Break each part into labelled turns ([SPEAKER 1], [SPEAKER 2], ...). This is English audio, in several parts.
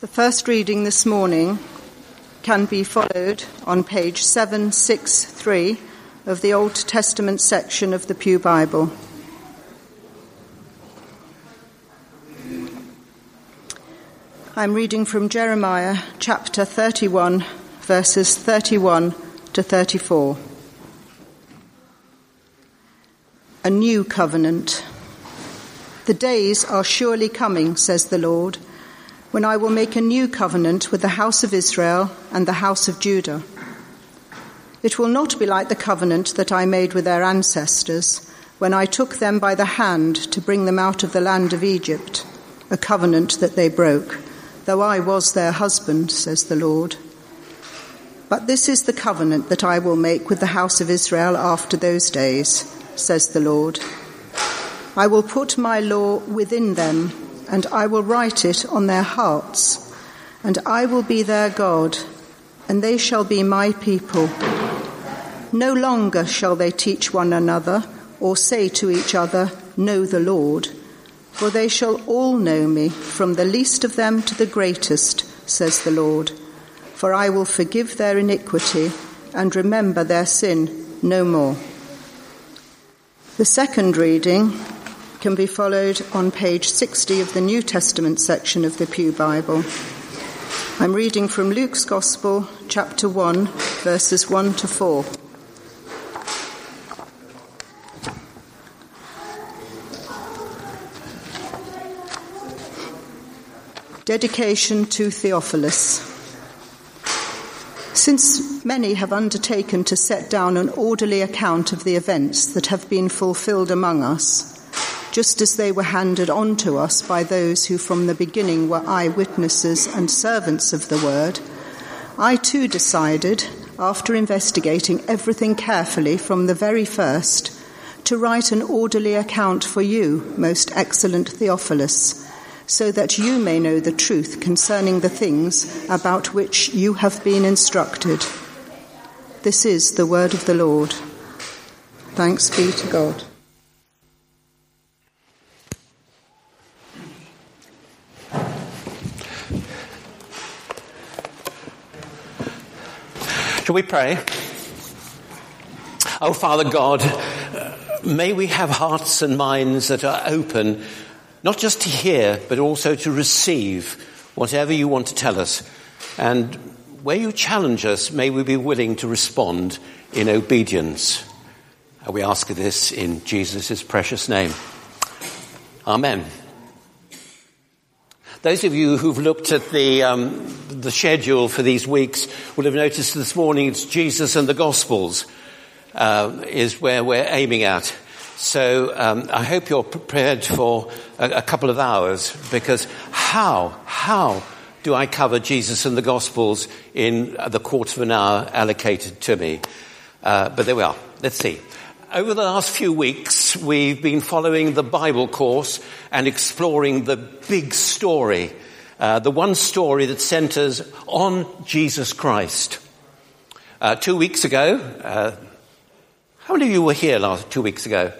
[SPEAKER 1] The first reading this morning can be followed on page 763 of the Old Testament section of the Pew Bible. I'm reading from Jeremiah chapter 31, verses 31 to 34. A new covenant. The days are surely coming, says the Lord when I will make a new covenant with the house of Israel and the house of Judah. It will not be like the covenant that I made with their ancestors when I took them by the hand to bring them out of the land of Egypt, a covenant that they broke, though I was their husband, says the Lord. But this is the covenant that I will make with the house of Israel after those days, says the Lord. I will put my law within them and I will write it on their hearts, and I will be their God, and they shall be my people. No longer shall they teach one another, or say to each other, Know the Lord, for they shall all know me, from the least of them to the greatest, says the Lord. For I will forgive their iniquity and remember their sin no more. The second reading can be followed on page 60 of the New Testament section of the Pew Bible. I'm reading from Luke's Gospel, chapter 1, verses 1 to 4. Dedication to Theophilus. Since many have undertaken to set down an orderly account of the events that have been fulfilled among us, just as they were handed on to us by those who from the beginning were eyewitnesses and servants of the word, I too decided, after investigating everything carefully from the very first, to write an orderly account for you, most excellent Theophilus, so that you may know the truth concerning the things about which you have been instructed. This is the word of the Lord. Thanks be to God.
[SPEAKER 2] Shall we pray? Oh, Father God, may we have hearts and minds that are open, not just to hear, but also to receive whatever you want to tell us. And where you challenge us, may we be willing to respond in obedience. We ask this in Jesus' precious name. Amen. Those of you who've looked at the, um, the schedule for these weeks will have noticed this morning it's Jesus and the Gospels uh, is where we're aiming at. So um, I hope you're prepared for a, a, couple of hours because how, how do I cover Jesus and the Gospels in the quarter of an hour allocated to me? Uh, but there we are. Let's see. Over the last few weeks, we've been following the Bible course and exploring the big story, uh, the one story that centers on Jesus Christ. Uh, two weeks ago, uh, how many of you were here last two weeks ago?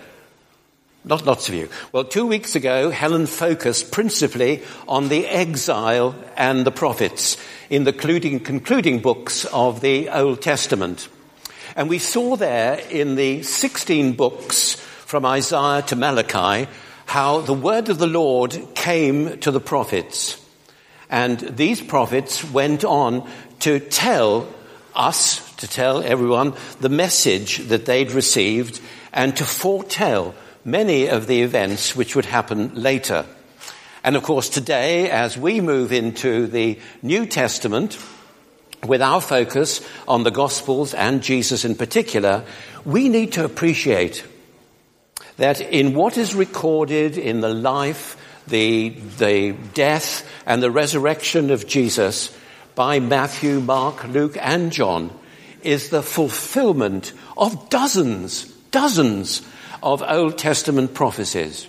[SPEAKER 2] Not lots of you. Well, two weeks ago, Helen focused principally on the exile and the prophets in the concluding, concluding books of the Old Testament. And we saw there in the 16 books from Isaiah to Malachi how the word of the Lord came to the prophets. And these prophets went on to tell us, to tell everyone, the message that they'd received and to foretell many of the events which would happen later. And of course, today, as we move into the New Testament, with our focus on the Gospels and Jesus in particular, we need to appreciate that in what is recorded in the life, the, the death, and the resurrection of Jesus by Matthew, Mark, Luke, and John is the fulfillment of dozens, dozens of Old Testament prophecies.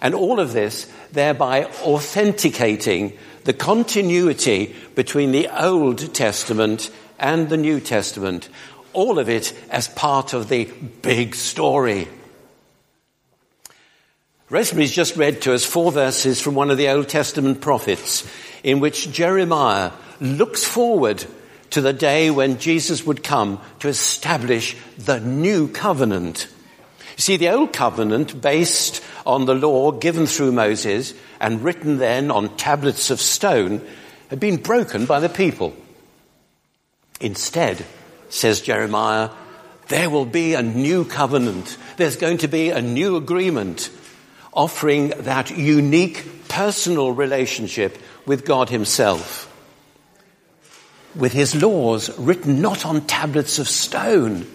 [SPEAKER 2] And all of this thereby authenticating the continuity between the Old Testament and the New Testament, all of it as part of the big story. Rosemary's just read to us four verses from one of the Old Testament prophets in which Jeremiah looks forward to the day when Jesus would come to establish the new covenant. You see, the old covenant, based on the law given through Moses and written then on tablets of stone, had been broken by the people. Instead, says Jeremiah, there will be a new covenant. There's going to be a new agreement offering that unique personal relationship with God Himself. With His laws written not on tablets of stone,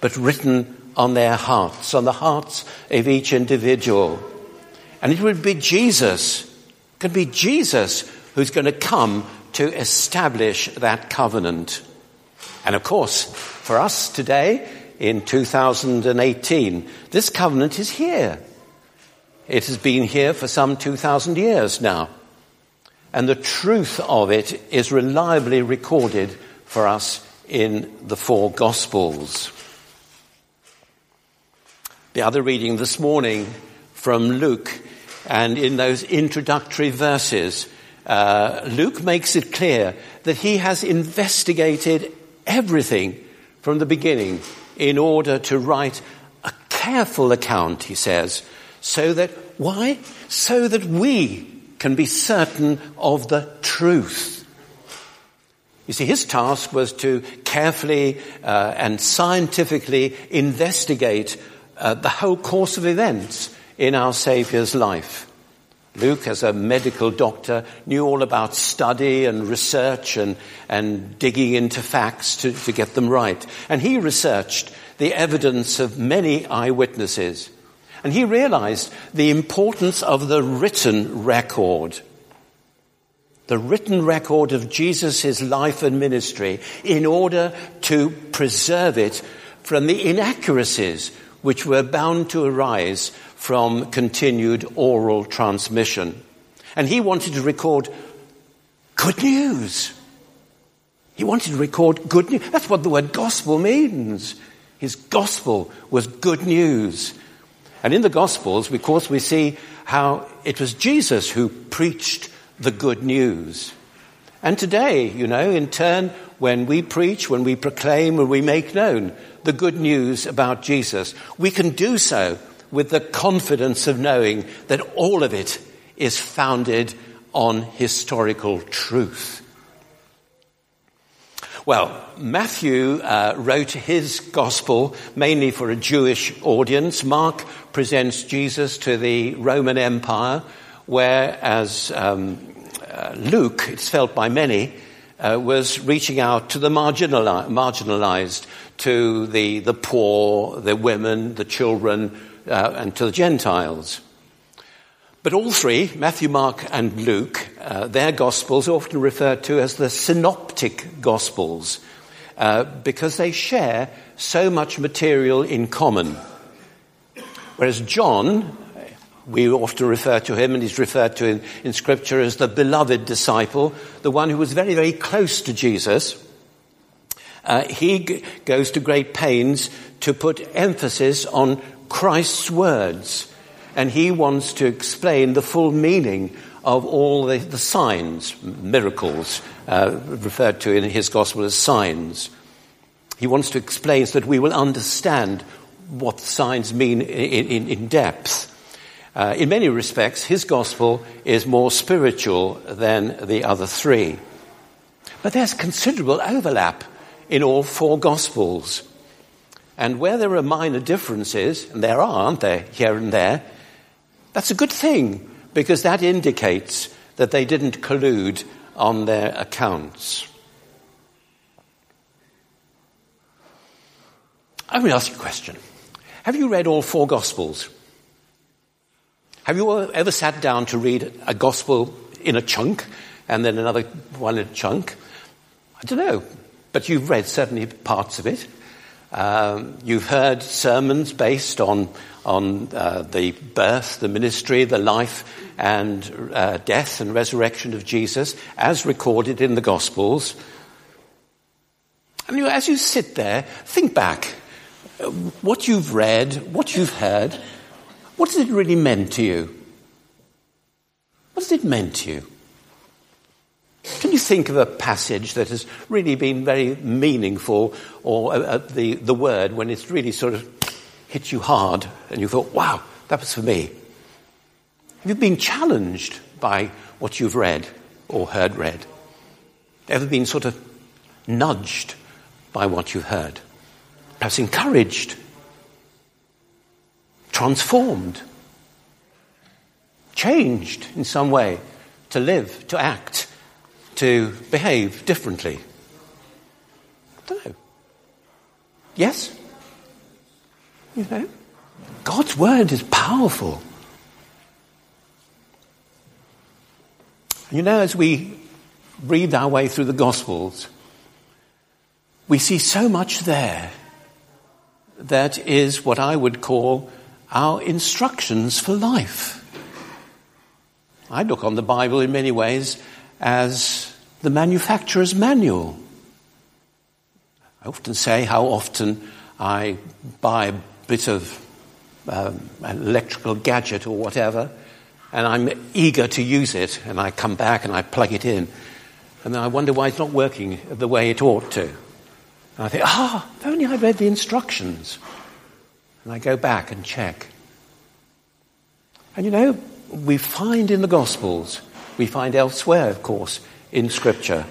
[SPEAKER 2] but written on their hearts, on the hearts of each individual. And it would be Jesus, it could be Jesus who's going to come to establish that covenant. And of course, for us today, in 2018, this covenant is here. It has been here for some 2,000 years now. And the truth of it is reliably recorded for us in the four Gospels. The other reading this morning from Luke, and in those introductory verses, uh, Luke makes it clear that he has investigated everything from the beginning in order to write a careful account, he says, so that, why? So that we can be certain of the truth. You see, his task was to carefully uh, and scientifically investigate uh, the whole course of events in our Saviour's life. Luke, as a medical doctor, knew all about study and research and, and digging into facts to, to get them right. And he researched the evidence of many eyewitnesses. And he realized the importance of the written record. The written record of Jesus' life and ministry in order to preserve it from the inaccuracies which were bound to arise from continued oral transmission. And he wanted to record good news. He wanted to record good news. That's what the word gospel means. His gospel was good news. And in the gospels, of course, we see how it was Jesus who preached the good news. And today, you know, in turn, when we preach, when we proclaim, when we make known the good news about Jesus, we can do so with the confidence of knowing that all of it is founded on historical truth. Well, Matthew uh, wrote his gospel mainly for a Jewish audience. Mark presents Jesus to the Roman Empire, whereas um, uh, Luke, it's felt by many, uh, was reaching out to the marginali- marginalized, to the, the poor, the women, the children, uh, and to the Gentiles. But all three, Matthew, Mark, and Luke, uh, their Gospels are often referred to as the synoptic Gospels uh, because they share so much material in common. Whereas John, we often refer to him, and he's referred to in, in Scripture as the beloved disciple, the one who was very, very close to Jesus. Uh, he g- goes to great pains to put emphasis on Christ's words, and he wants to explain the full meaning of all the, the signs, miracles, uh, referred to in his gospel as signs. He wants to explain so that we will understand what signs mean in, in, in depth. Uh, in many respects, his gospel is more spiritual than the other three. But there's considerable overlap in all four gospels. And where there are minor differences, and there are, aren't there, here and there, that's a good thing because that indicates that they didn't collude on their accounts. I'm going to ask you a question. Have you read all four Gospels? Have you ever sat down to read a Gospel in a chunk and then another one in a chunk? I don't know, but you've read certainly parts of it. Um, you've heard sermons based on, on uh, the birth, the ministry, the life, and uh, death and resurrection of Jesus, as recorded in the Gospels. And you, as you sit there, think back. What you've read, what you've heard, what has it really meant to you? What has it meant to you? Think of a passage that has really been very meaningful or uh, uh, the, the word when it's really sort of hit you hard and you thought, wow, that was for me? Have you been challenged by what you've read or heard read? Ever been sort of nudged by what you've heard? Perhaps encouraged? Transformed? Changed in some way to live, to act, to behave differently? I don't know. Yes? You know? God's word is powerful. You know, as we read our way through the Gospels, we see so much there that is what I would call our instructions for life. I look on the Bible in many ways as the manufacturer's manual. I often say how often I buy a bit of um, an electrical gadget or whatever, and I'm eager to use it, and I come back and I plug it in, and then I wonder why it's not working the way it ought to. And I think, ah, if only I'd read the instructions. And I go back and check. And you know, we find in the Gospels, we find elsewhere, of course, in Scripture,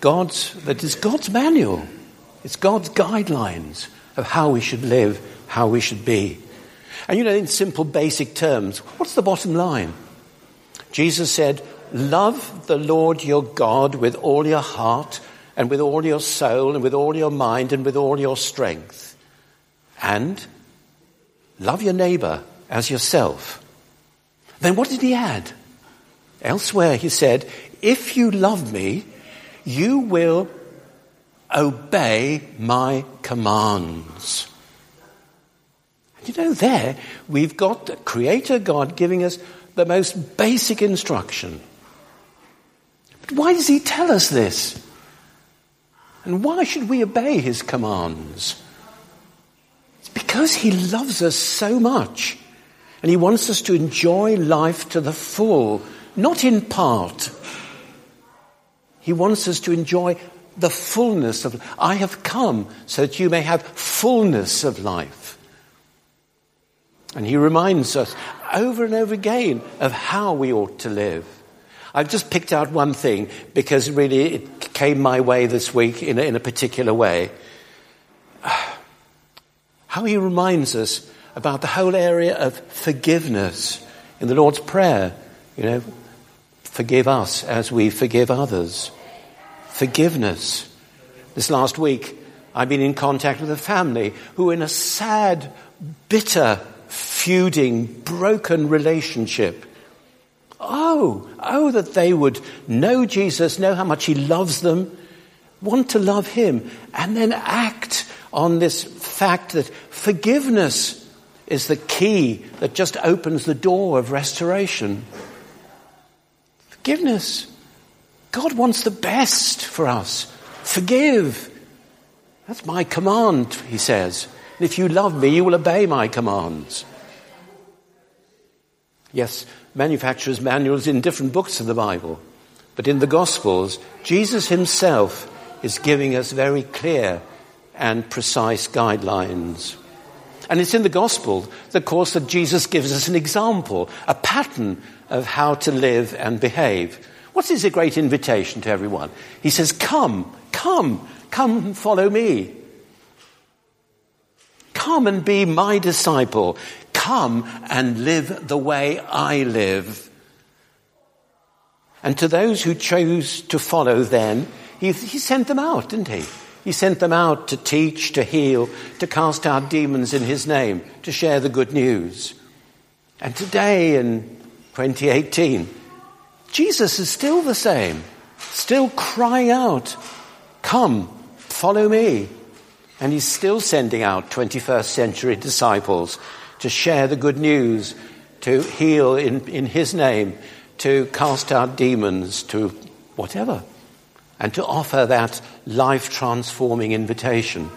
[SPEAKER 2] God's, that is God's manual. It's God's guidelines of how we should live, how we should be. And you know, in simple, basic terms, what's the bottom line? Jesus said, Love the Lord your God with all your heart and with all your soul and with all your mind and with all your strength. And love your neighbor as yourself. Then what did he add? Elsewhere he said, if you love me, you will obey my commands. You know, there we've got the Creator God giving us the most basic instruction. But why does He tell us this? And why should we obey His commands? It's because He loves us so much. And He wants us to enjoy life to the full, not in part. He wants us to enjoy the fullness of I have come so that you may have fullness of life. And he reminds us over and over again of how we ought to live. I've just picked out one thing because really it came my way this week in a, in a particular way. How he reminds us about the whole area of forgiveness in the Lord's Prayer. You know, forgive us as we forgive others. Forgiveness. This last week, I've been in contact with a family who, in a sad, bitter feuding, broken relationship. Oh, oh, that they would know Jesus, know how much He loves them, want to love Him, and then act on this fact that forgiveness is the key that just opens the door of restoration. Forgiveness. God wants the best for us. Forgive. That's my command, he says. And if you love me, you will obey my commands. Yes, manufacturers' manuals in different books of the Bible. But in the Gospels, Jesus himself is giving us very clear and precise guidelines. And it's in the Gospel, of course, that Jesus gives us an example, a pattern of how to live and behave. What is a great invitation to everyone? He says, Come, come, come follow me. Come and be my disciple. Come and live the way I live. And to those who chose to follow then, he, he sent them out, didn't he? He sent them out to teach, to heal, to cast out demons in his name, to share the good news. And today in 2018, Jesus is still the same, still crying out, Come, follow me. And he's still sending out 21st century disciples to share the good news, to heal in, in his name, to cast out demons, to whatever, and to offer that life transforming invitation.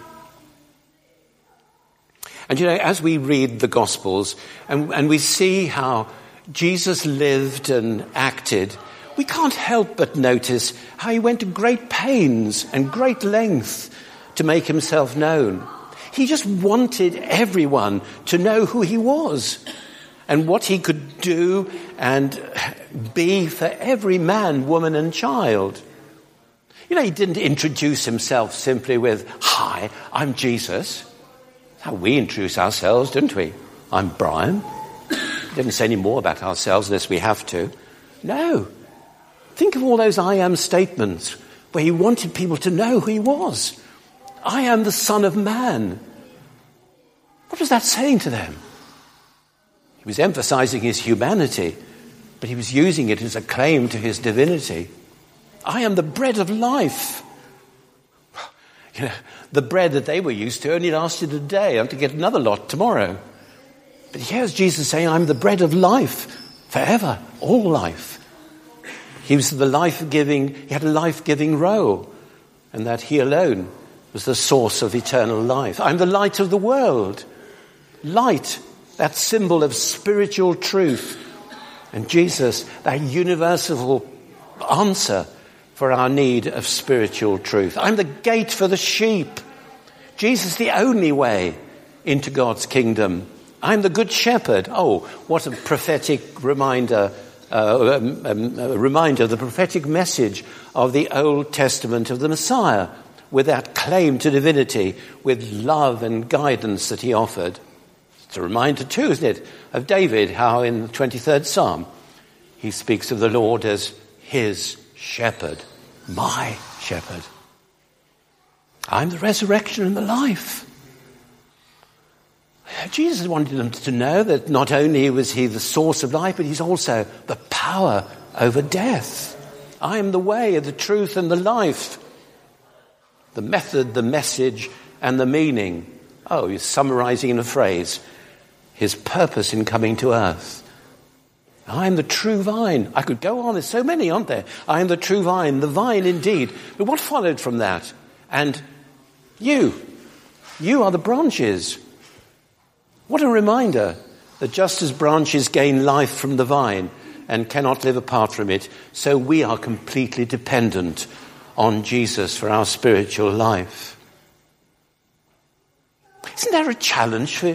[SPEAKER 2] And you know, as we read the Gospels and, and we see how Jesus lived and acted, we can't help but notice how he went to great pains and great length to make himself known. He just wanted everyone to know who he was and what he could do and be for every man, woman, and child. You know, he didn't introduce himself simply with, Hi, I'm Jesus. How we introduce ourselves, didn't we? I'm Brian. Didn't say any more about ourselves unless we have to. No. Think of all those I am statements where he wanted people to know who he was. I am the Son of Man. What was that saying to them? He was emphasizing his humanity, but he was using it as a claim to his divinity. I am the bread of life. You know, the bread that they were used to only lasted a day. Have to get another lot tomorrow. But here's Jesus saying, I'm the bread of life forever, all life. He was the life giving, he had a life giving role, and that he alone was the source of eternal life. I'm the light of the world. Light, that symbol of spiritual truth. And Jesus, that universal answer for our need of spiritual truth. I'm the gate for the sheep. Jesus, the only way into God's kingdom. I'm the good shepherd. Oh, what a prophetic reminder, uh, um, um, a reminder, of the prophetic message of the Old Testament of the Messiah with that claim to divinity, with love and guidance that he offered. It's a reminder too, isn't it, of David, how in the 23rd Psalm he speaks of the Lord as his shepherd, my shepherd. I'm the resurrection and the life. Jesus wanted them to know that not only was he the source of life, but he's also the power over death. I am the way, the truth, and the life the method, the message, and the meaning. Oh, he's summarizing in a phrase his purpose in coming to earth. I am the true vine. I could go on, there's so many, aren't there? I am the true vine, the vine indeed. But what followed from that? And you, you are the branches. What a reminder that just as branches gain life from the vine and cannot live apart from it, so we are completely dependent on Jesus for our spiritual life. Isn't there a challenge for,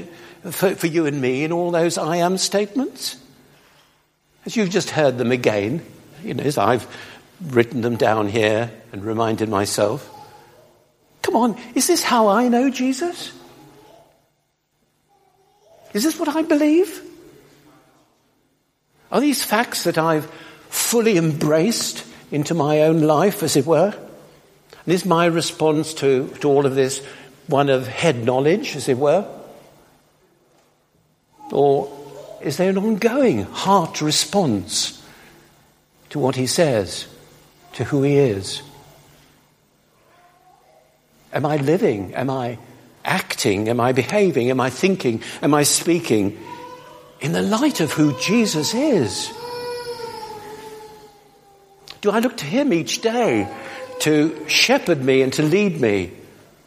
[SPEAKER 2] for, for, you and me in all those I am statements? As you've just heard them again, you know, as I've written them down here and reminded myself. Come on, is this how I know Jesus? Is this what I believe? Are these facts that I've fully embraced into my own life, as it were? And is my response to, to all of this one of head knowledge, as it were? Or is there an ongoing heart response to what he says, to who he is? Am I living? Am I acting? Am I behaving? Am I thinking? Am I speaking in the light of who Jesus is? Do I look to Him each day to shepherd me and to lead me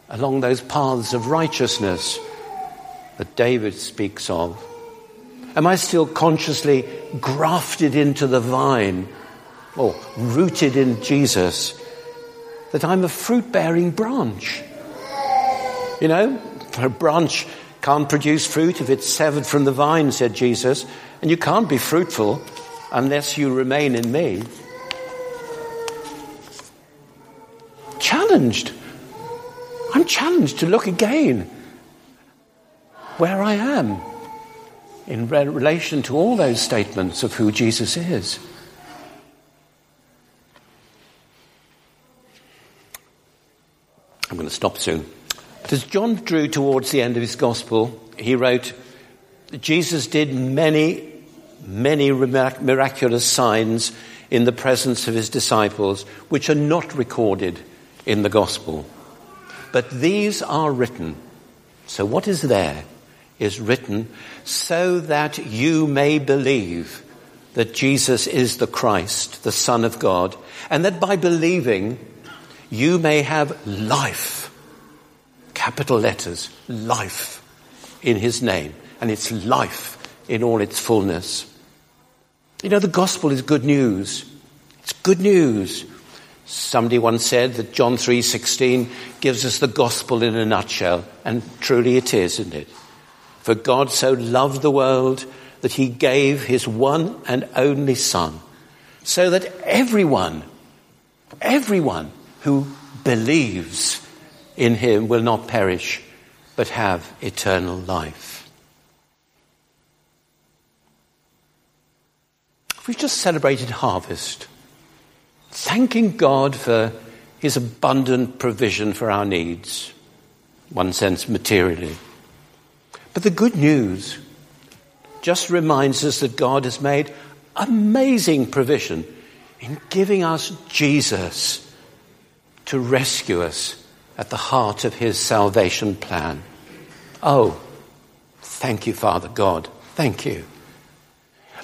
[SPEAKER 2] along those paths of righteousness that David speaks of? Am I still consciously grafted into the vine or rooted in Jesus? That I'm a fruit bearing branch. You know, a branch can't produce fruit if it's severed from the vine, said Jesus, and you can't be fruitful unless you remain in me. challenged. I'm challenged to look again where I am in relation to all those statements of who Jesus is. I'm going to stop soon. As John drew towards the end of his gospel, he wrote, Jesus did many, many miraculous signs in the presence of his disciples, which are not recorded in the gospel. But these are written. So what is there is written so that you may believe that Jesus is the Christ, the Son of God, and that by believing you may have life. Capital letters, life in his name. And it's life in all its fullness. You know, the gospel is good news. It's good news. Somebody once said that John 3:16 gives us the gospel in a nutshell, and truly it is, isn't it? For God so loved the world that he gave his one and only son, so that everyone, everyone who believes in him will not perish, but have eternal life. We've just celebrated harvest, thanking God for his abundant provision for our needs, one sense materially. But the good news just reminds us that God has made amazing provision in giving us Jesus to rescue us at the heart of his salvation plan. Oh, thank you, Father God. Thank you.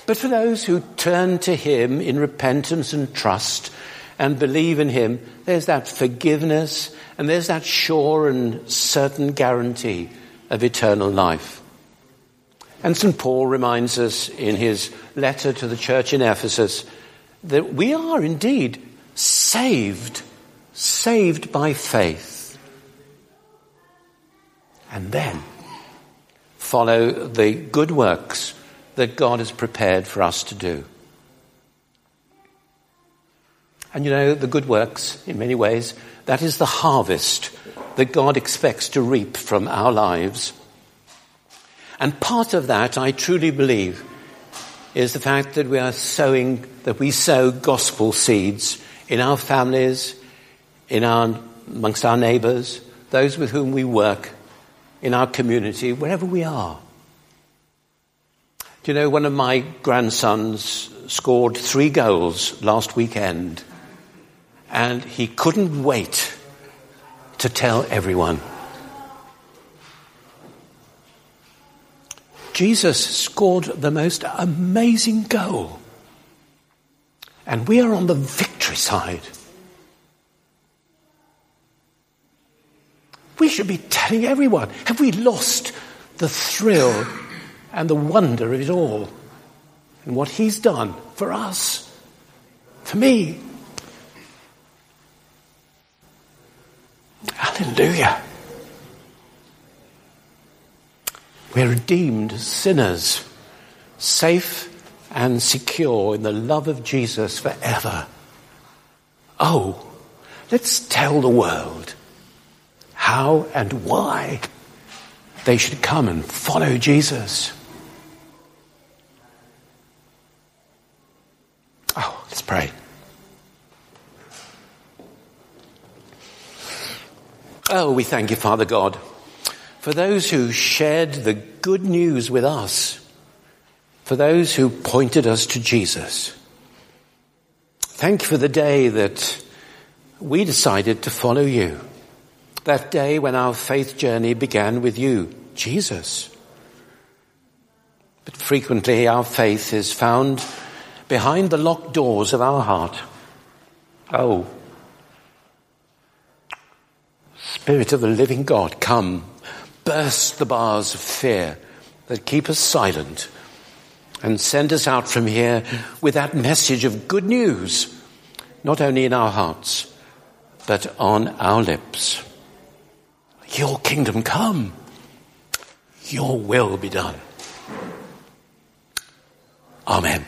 [SPEAKER 2] But for those who turn to him in repentance and trust and believe in him, there's that forgiveness and there's that sure and certain guarantee of eternal life. And St. Paul reminds us in his letter to the church in Ephesus that we are indeed saved, saved by faith. And then follow the good works that God has prepared for us to do. And you know, the good works, in many ways, that is the harvest that God expects to reap from our lives. And part of that, I truly believe, is the fact that we are sowing, that we sow gospel seeds in our families, in our, amongst our neighbors, those with whom we work, in our community, wherever we are. Do you know, one of my grandsons scored three goals last weekend, and he couldn't wait to tell everyone. Jesus scored the most amazing goal. And we are on the victory side. We should be telling everyone have we lost the thrill and the wonder of it all? And what He's done for us, for me. Hallelujah. We're redeemed sinners, safe and secure in the love of Jesus forever. Oh, let's tell the world how and why they should come and follow Jesus. Oh, let's pray. Oh, we thank you, Father God for those who shared the good news with us, for those who pointed us to Jesus. Thank you for the day that we decided to follow you. That day when our faith journey began with you, Jesus. But frequently our faith is found behind the locked doors of our heart. Oh, Spirit of the living God, come burst the bars of fear that keep us silent and send us out from here with that message of good news, not only in our hearts, but on our lips. Your kingdom come. Your will be done. Amen.